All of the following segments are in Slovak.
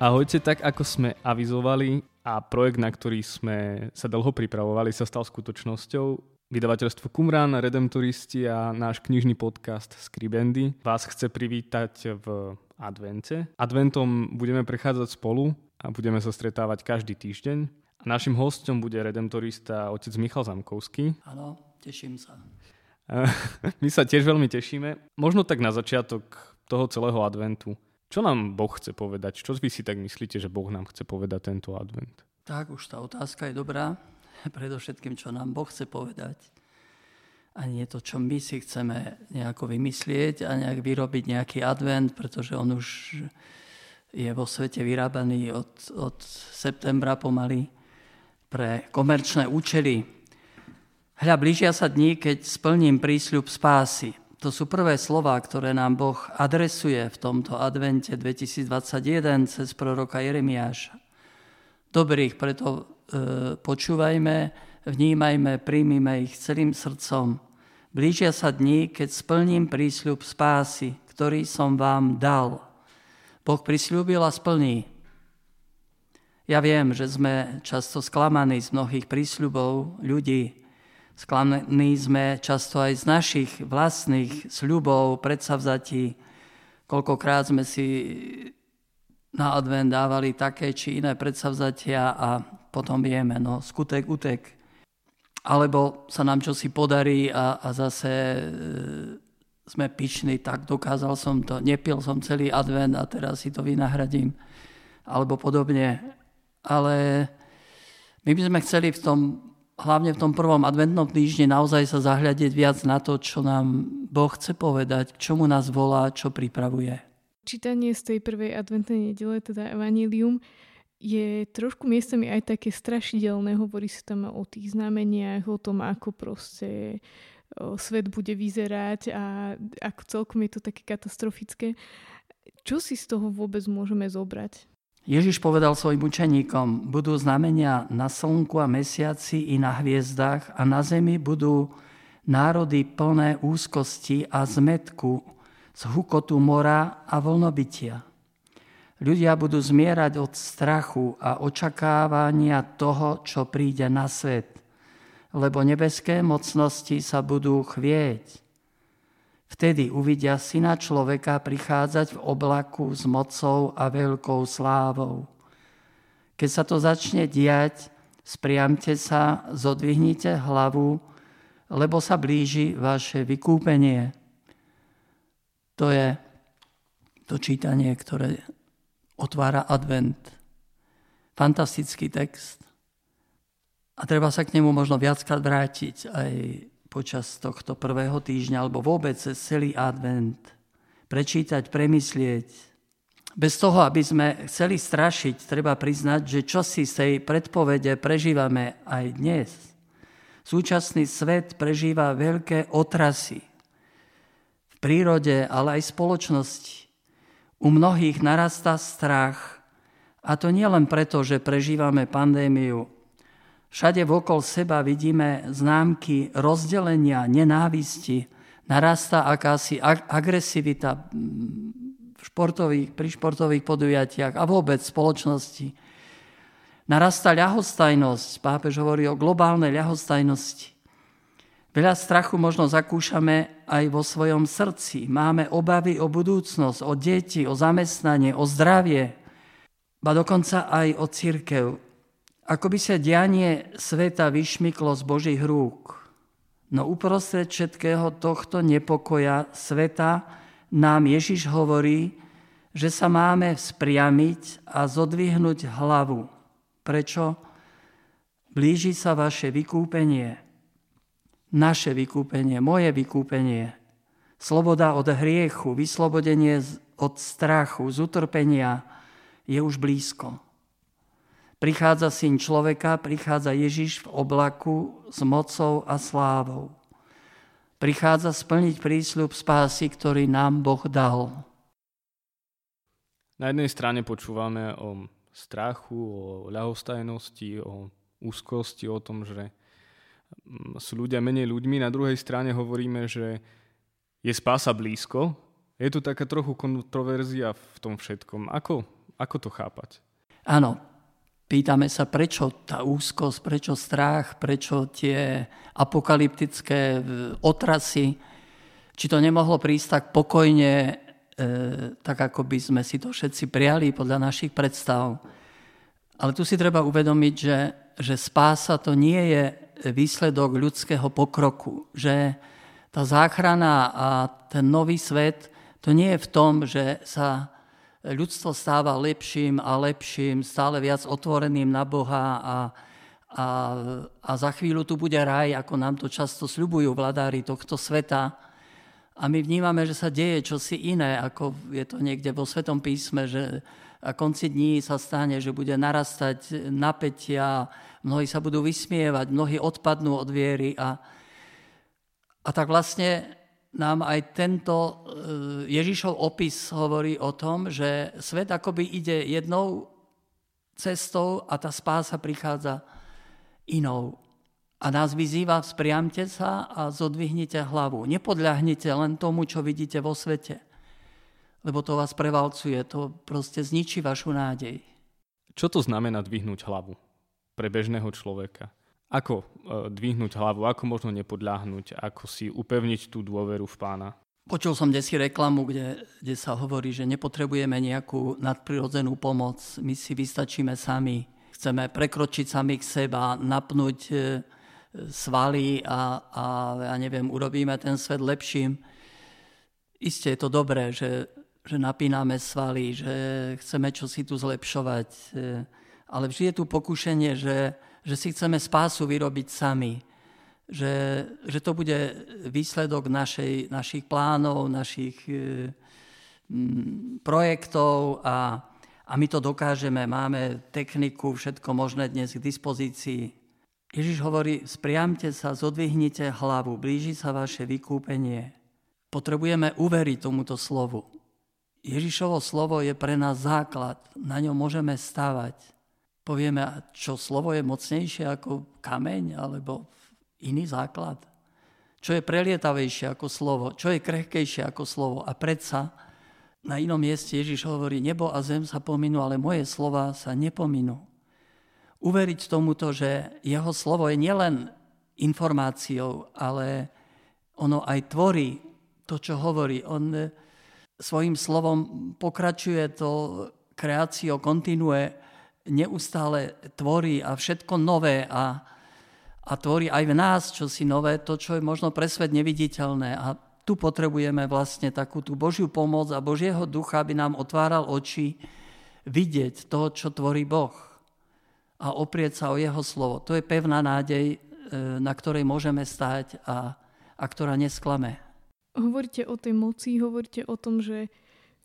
Ahojte, tak ako sme avizovali a projekt, na ktorý sme sa dlho pripravovali, sa stal skutočnosťou. Vydavateľstvo Kumran, Redemptoristi a náš knižný podcast Skribendy vás chce privítať v advente. Adventom budeme prechádzať spolu a budeme sa stretávať každý týždeň. A našim hostom bude redemptorista otec Michal Zamkovský. Áno, teším sa. My sa tiež veľmi tešíme. Možno tak na začiatok toho celého adventu. Čo nám Boh chce povedať? Čo vy si tak myslíte, že Boh nám chce povedať tento advent? Tak, už tá otázka je dobrá. Predovšetkým, čo nám Boh chce povedať. A nie to, čo my si chceme nejako vymyslieť a nejak vyrobiť nejaký advent, pretože on už je vo svete vyrábaný od, od septembra pomaly pre komerčné účely. Hľa, blížia sa dní, keď splním prísľub spásy. To sú prvé slova, ktoré nám Boh adresuje v tomto advente 2021 cez proroka Jeremiáša. Dobrých preto e, počúvajme, vnímajme, príjmime ich celým srdcom. Blížia sa dní, keď splním prísľub spásy, ktorý som vám dal. Boh prisľúbil a splní. Ja viem, že sme často sklamaní z mnohých prísľubov ľudí, Sklamaní sme často aj z našich vlastných sľubov, predsavzatí. Koľkokrát sme si na advent dávali také či iné predsavzatia a potom vieme, no skutek, utek. Alebo sa nám čosi podarí a, a zase e, sme pyšní, tak dokázal som to, nepil som celý advent a teraz si to vynahradím. Alebo podobne. Ale my by sme chceli v tom hlavne v tom prvom adventnom týždni naozaj sa zahľadiť viac na to, čo nám Boh chce povedať, k čomu nás volá, čo pripravuje. Čítanie z tej prvej adventnej nedele, teda Evangelium, je trošku miestami aj také strašidelné. Hovorí sa tam o tých znameniach, o tom, ako proste svet bude vyzerať a ako celkom je to také katastrofické. Čo si z toho vôbec môžeme zobrať? Ježiš povedal svojim učeníkom, budú znamenia na slnku a mesiaci i na hviezdách a na zemi budú národy plné úzkosti a zmetku z hukotu mora a vlnobytia. Ľudia budú zmierať od strachu a očakávania toho, čo príde na svet, lebo nebeské mocnosti sa budú chvieť. Vtedy uvidia syna človeka prichádzať v oblaku s mocou a veľkou slávou. Keď sa to začne diať, spriamte sa, zodvihnite hlavu, lebo sa blíži vaše vykúpenie. To je to čítanie, ktoré otvára advent. Fantastický text. A treba sa k nemu možno viackrát vrátiť aj počas tohto prvého týždňa alebo vôbec cez celý advent prečítať, premyslieť. Bez toho, aby sme chceli strašiť, treba priznať, že čo si z tej predpovede prežívame aj dnes. Súčasný svet prežíva veľké otrasy v prírode, ale aj v spoločnosti. U mnohých narastá strach, a to nie len preto, že prežívame pandémiu, Všade vokol seba vidíme známky rozdelenia, nenávisti, narastá akási agresivita v športových, pri športových podujatiach a vôbec v spoločnosti. Narastá ľahostajnosť, pápež hovorí o globálnej ľahostajnosti. Veľa strachu možno zakúšame aj vo svojom srdci. Máme obavy o budúcnosť, o deti, o zamestnanie, o zdravie, ba dokonca aj o církev. Ako by sa dianie sveta vyšmyklo z Božích rúk. No uprostred všetkého tohto nepokoja sveta nám Ježiš hovorí, že sa máme spriamiť a zodvihnúť hlavu. Prečo? Blíži sa vaše vykúpenie. Naše vykúpenie, moje vykúpenie. Sloboda od hriechu, vyslobodenie od strachu, z utrpenia je už blízko. Prichádza syn človeka, prichádza Ježiš v oblaku s mocou a slávou. Prichádza splniť prísľub spásy, ktorý nám Boh dal. Na jednej strane počúvame o strachu, o ľahostajnosti, o úzkosti, o tom, že mm, sú ľudia menej ľuďmi. Na druhej strane hovoríme, že je spása blízko. Je tu taká trochu kontroverzia v tom všetkom. Ako, ako to chápať? Áno, pýtame sa, prečo tá úzkosť, prečo strach, prečo tie apokalyptické e, otrasy, či to nemohlo prísť tak pokojne, e, tak ako by sme si to všetci prijali podľa našich predstav. Ale tu si treba uvedomiť, že, že spása to nie je výsledok ľudského pokroku, že tá záchrana a ten nový svet to nie je v tom, že sa ľudstvo stáva lepším a lepším, stále viac otvoreným na Boha a, a, a za chvíľu tu bude raj, ako nám to často sľubujú vladári tohto sveta. A my vnímame, že sa deje čosi iné, ako je to niekde vo Svetom písme, že a konci dní sa stane, že bude narastať napätia, mnohí sa budú vysmievať, mnohí odpadnú od viery a, a tak vlastne nám aj tento e, Ježišov opis hovorí o tom, že svet akoby ide jednou cestou a tá spása prichádza inou. A nás vyzýva, spriamte sa a zodvihnite hlavu. Nepodľahnite len tomu, čo vidíte vo svete lebo to vás prevalcuje, to proste zničí vašu nádej. Čo to znamená dvihnúť hlavu pre bežného človeka? Ako e, dvihnúť hlavu, ako možno nepodľahnúť, ako si upevniť tú dôveru v pána? Počul som desi reklamu, kde, kde sa hovorí, že nepotrebujeme nejakú nadprirodzenú pomoc, my si vystačíme sami, chceme prekročiť samých seba, napnúť e, svaly a, a ja neviem, urobíme ten svet lepším. Isté je to dobré, že že napíname svaly, že chceme čosi tu zlepšovať. E, ale vždy je tu pokušenie, že, že si chceme spásu vyrobiť sami. Že, že to bude výsledok našej, našich plánov, našich e, projektov a, a my to dokážeme. Máme techniku, všetko možné dnes k dispozícii. Ježiš hovorí, spriamte sa, zodvihnite hlavu, blíži sa vaše vykúpenie. Potrebujeme uveriť tomuto slovu. Ježišovo slovo je pre nás základ, na ňom môžeme stávať. Povieme, čo slovo je mocnejšie ako kameň alebo iný základ. Čo je prelietavejšie ako slovo, čo je krehkejšie ako slovo. A predsa na inom mieste Ježiš hovorí, nebo a zem sa pominú, ale moje slova sa nepominú. Uveriť tomuto, že jeho slovo je nielen informáciou, ale ono aj tvorí to, čo hovorí. On svojim slovom pokračuje to kreácio kontinue, neustále tvorí a všetko nové a, a tvorí aj v nás čosi nové, to, čo je možno pre svet neviditeľné. A tu potrebujeme vlastne takú tú Božiu pomoc a Božieho ducha, aby nám otváral oči vidieť to, čo tvorí Boh a oprieť sa o Jeho slovo. To je pevná nádej, e, na ktorej môžeme stáť a, a ktorá nesklame hovoríte o tej moci, hovoríte o tom, že,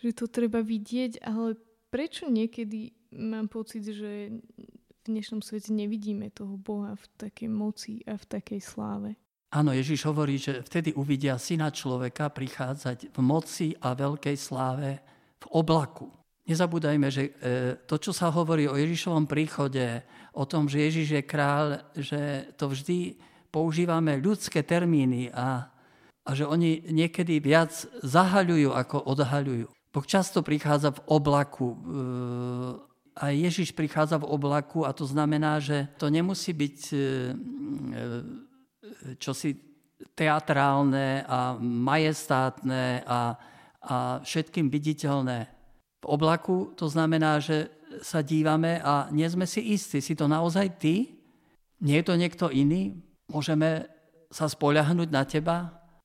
že to treba vidieť, ale prečo niekedy mám pocit, že v dnešnom svete nevidíme toho Boha v takej moci a v takej sláve? Áno, Ježiš hovorí, že vtedy uvidia syna človeka prichádzať v moci a veľkej sláve v oblaku. Nezabúdajme, že e, to, čo sa hovorí o Ježišovom príchode, o tom, že Ježiš je kráľ, že to vždy používame ľudské termíny a a že oni niekedy viac zahaľujú, ako odhaľujú. Boh často prichádza v oblaku. A Ježiš prichádza v oblaku a to znamená, že to nemusí byť e, e, čosi teatrálne a majestátne a, a všetkým viditeľné. V oblaku to znamená, že sa dívame a nie sme si istí. Si to naozaj ty? Nie je to niekto iný? Môžeme sa spoľahnúť na teba?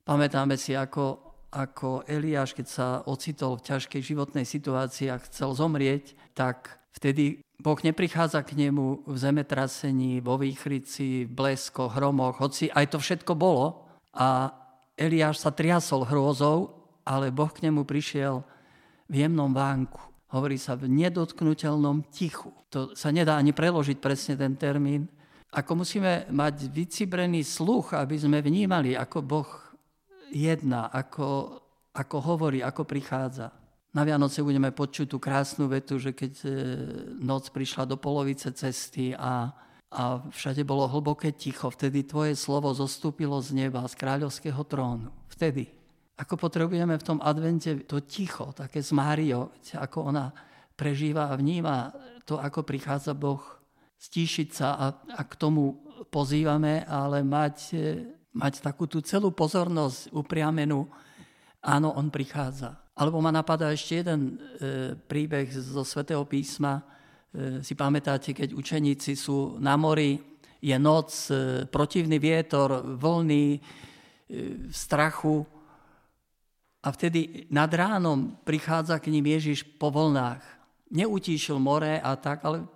Pamätáme si, ako, ako Eliáš, keď sa ocitol v ťažkej životnej situácii a chcel zomrieť, tak vtedy Boh neprichádza k nemu v zemetrasení, vo výchrici, v bleskoch, hromoch, hoci aj to všetko bolo. A Eliáš sa triasol hrôzou, ale Boh k nemu prišiel v jemnom vánku. Hovorí sa v nedotknutelnom tichu. To sa nedá ani preložiť presne ten termín. Ako musíme mať vycibrený sluch, aby sme vnímali, ako Boh jedná, ako, ako hovorí, ako prichádza. Na Vianoce budeme počuť tú krásnu vetu, že keď e, noc prišla do polovice cesty a, a všade bolo hlboké ticho, vtedy tvoje slovo zostúpilo z neba, z kráľovského trónu. Vtedy. Ako potrebujeme v tom advente to ticho, také z Mário, ako ona prežíva a vníma to, ako prichádza Boh. Stíšiť sa a, a k tomu pozývame, ale mať, e, mať takú tú celú pozornosť upriamenú. Áno, on prichádza alebo ma napadá ešte jeden e, príbeh zo svätého písma. E, si pamätáte, keď učeníci sú na mori, je noc, e, protivný vietor, vlny, e, v strachu. A vtedy nad ránom prichádza k ním Ježiš po vlnách. Neutíšil more a tak, ale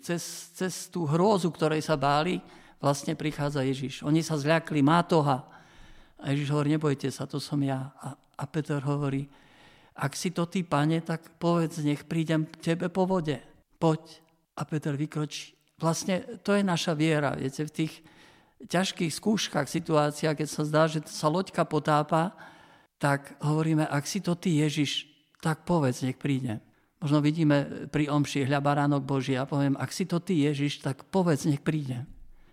cez, cez tú hrôzu, ktorej sa báli, vlastne prichádza Ježiš. Oni sa zľakli, má toha. A Ježiš hovorí, nebojte sa, to som ja. A, a Peter hovorí, ak si to ty, pane, tak povedz, nech prídem k tebe po vode. Poď. A Peter vykročí. Vlastne to je naša viera. Viete, v tých ťažkých skúškach, situáciách, keď sa zdá, že sa loďka potápa, tak hovoríme, ak si to ty, Ježiš, tak povedz, nech príde. Možno vidíme pri omši hľa baránok Boží a poviem, ak si to ty, Ježiš, tak povedz, nech príde.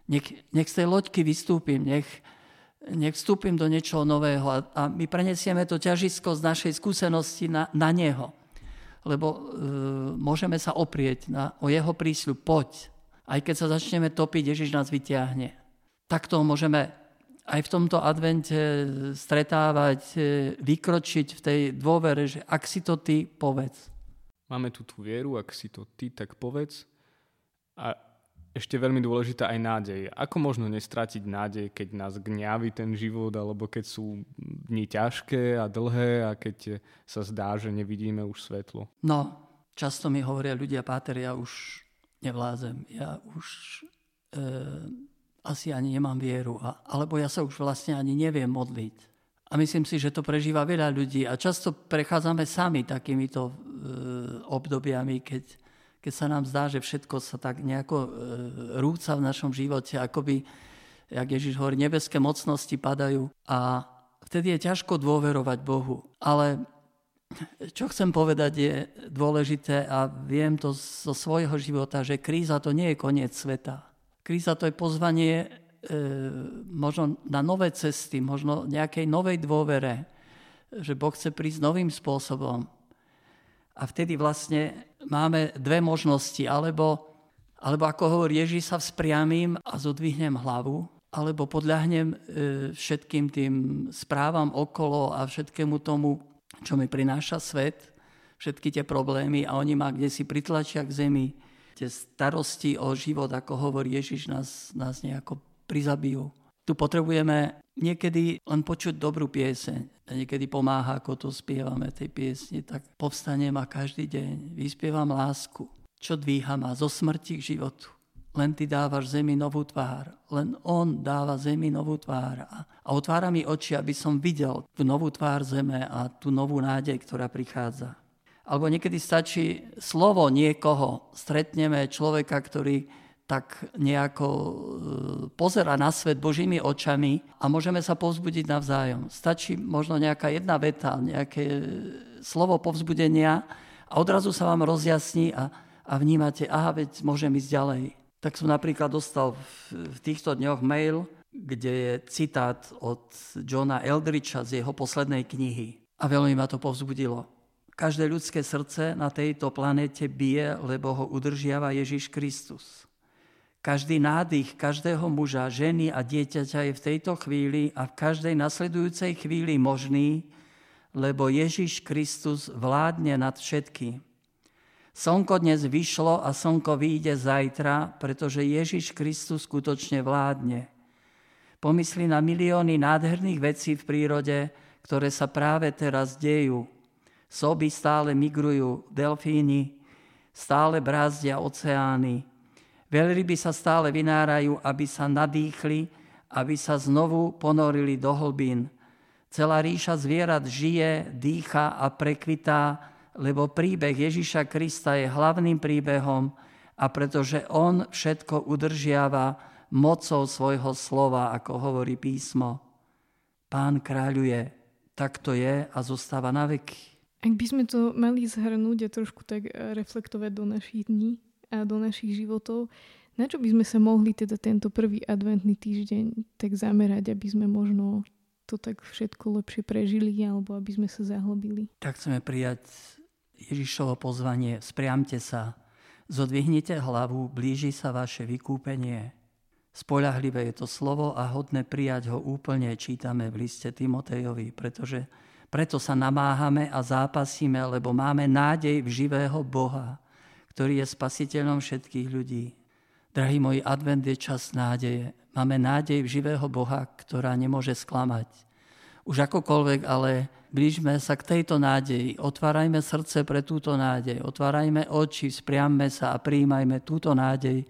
Nech, nech z tej loďky vystúpim, nech, nech vstúpim do niečoho nového a, my prenesieme to ťažisko z našej skúsenosti na, na Neho. Lebo e, môžeme sa oprieť na, o Jeho prísľub, poď. Aj keď sa začneme topiť, Ježiš nás vyťahne. Takto môžeme aj v tomto advente stretávať, e, vykročiť v tej dôvere, že ak si to ty, povedz. Máme tu tú vieru, ak si to ty, tak povedz. A ešte veľmi dôležitá aj nádej. Ako možno nestratiť nádej, keď nás gňaví ten život, alebo keď sú dni ťažké a dlhé a keď sa zdá, že nevidíme už svetlo? No, často mi hovoria ľudia, Páter, ja už nevládzem, ja už e, asi ani nemám vieru, a, alebo ja sa už vlastne ani neviem modliť. A myslím si, že to prežíva veľa ľudí a často prechádzame sami takýmito e, obdobiami, keď keď sa nám zdá, že všetko sa tak nejako e, rúca v našom živote, akoby, jak Ježiš hovorí, nebeské mocnosti padajú a vtedy je ťažko dôverovať Bohu. Ale čo chcem povedať je dôležité a viem to zo svojho života, že kríza to nie je koniec sveta. Kríza to je pozvanie e, možno na nové cesty, možno nejakej novej dôvere, že Boh chce prísť novým spôsobom. A vtedy vlastne máme dve možnosti, alebo, alebo ako hovorí Ježíš, sa vzpriamím a zodvihnem hlavu, alebo podľahnem e, všetkým tým správam okolo a všetkému tomu, čo mi prináša svet, všetky tie problémy a oni ma kde si pritlačia k zemi. Tie starosti o život, ako hovorí Ježiš, nás, nás nejako prizabijú. Tu potrebujeme niekedy len počuť dobrú pieseň. Niekedy pomáha, ako to spievame tej piesni. Tak povstanem a každý deň vyspievam lásku, čo dvíha ma zo smrti k životu. Len ty dávaš zemi novú tvár. Len on dáva zemi novú tvár. A otvára mi oči, aby som videl tú novú tvár zeme a tú novú nádej, ktorá prichádza. Alebo niekedy stačí slovo niekoho. Stretneme človeka, ktorý tak nejako e, pozera na svet Božími očami a môžeme sa povzbudiť navzájom. Stačí možno nejaká jedna veta, nejaké slovo povzbudenia a odrazu sa vám rozjasní a, a vnímate, aha, veď môžem ísť ďalej. Tak som napríklad dostal v, v týchto dňoch mail, kde je citát od Johna Eldricha z jeho poslednej knihy. A veľmi ma to povzbudilo. Každé ľudské srdce na tejto planete bije, lebo ho udržiava Ježiš Kristus. Každý nádych každého muža, ženy a dieťaťa je v tejto chvíli a v každej nasledujúcej chvíli možný, lebo Ježiš Kristus vládne nad všetkým. Slnko dnes vyšlo a slnko vyjde zajtra, pretože Ježiš Kristus skutočne vládne. Pomysli na milióny nádherných vecí v prírode, ktoré sa práve teraz dejú. Soby stále migrujú, delfíny stále brázdia oceány, Veľryby sa stále vynárajú, aby sa nadýchli, aby sa znovu ponorili do hlbín. Celá ríša zvierat žije, dýcha a prekvitá, lebo príbeh Ježiša Krista je hlavným príbehom a pretože on všetko udržiava mocou svojho slova, ako hovorí písmo. Pán kráľuje, tak to je a zostáva na veky. Ak by sme to mali zhrnúť a trošku tak eh, reflektovať do našich dní a do našich životov, na čo by sme sa mohli teda tento prvý adventný týždeň tak zamerať, aby sme možno to tak všetko lepšie prežili alebo aby sme sa zahlbili? Tak chceme prijať Ježišovo pozvanie, spriamte sa, zodvihnite hlavu, blíži sa vaše vykúpenie. Spoľahlivé je to slovo a hodné prijať ho úplne, čítame v liste Timotejovi, pretože preto sa namáhame a zápasíme, lebo máme nádej v živého Boha, ktorý je spasiteľom všetkých ľudí. Drahí moji, advent je čas nádeje. Máme nádej v živého Boha, ktorá nemôže sklamať. Už akokoľvek, ale blížme sa k tejto nádeji. Otvárajme srdce pre túto nádej. Otvárajme oči, spriamme sa a príjmajme túto nádej,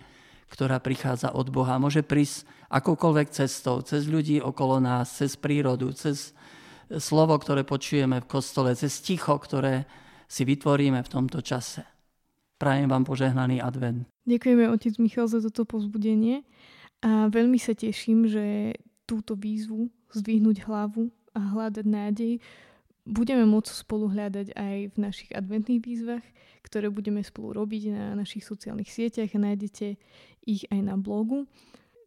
ktorá prichádza od Boha. Môže prísť akokoľvek cestou, cez ľudí okolo nás, cez prírodu, cez slovo, ktoré počujeme v kostole, cez ticho, ktoré si vytvoríme v tomto čase. Prajem vám požehnaný advent. Ďakujeme otec Michal za toto povzbudenie a veľmi sa teším, že túto výzvu zdvihnúť hlavu a hľadať nádej budeme môcť spolu hľadať aj v našich adventných výzvach, ktoré budeme spolu robiť na našich sociálnych sieťach a nájdete ich aj na blogu.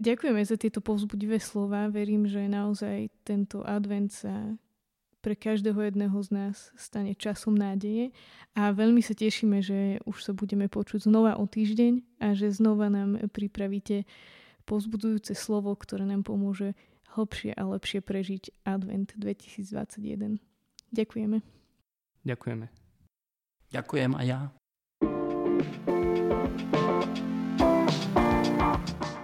Ďakujeme za tieto povzbudivé slova. Verím, že naozaj tento advent sa pre každého jedného z nás stane časom nádeje a veľmi sa tešíme, že už sa budeme počuť znova o týždeň a že znova nám pripravíte pozbudujúce slovo, ktoré nám pomôže hlbšie a lepšie prežiť Advent 2021. Ďakujeme. Ďakujeme. Ďakujem a ja.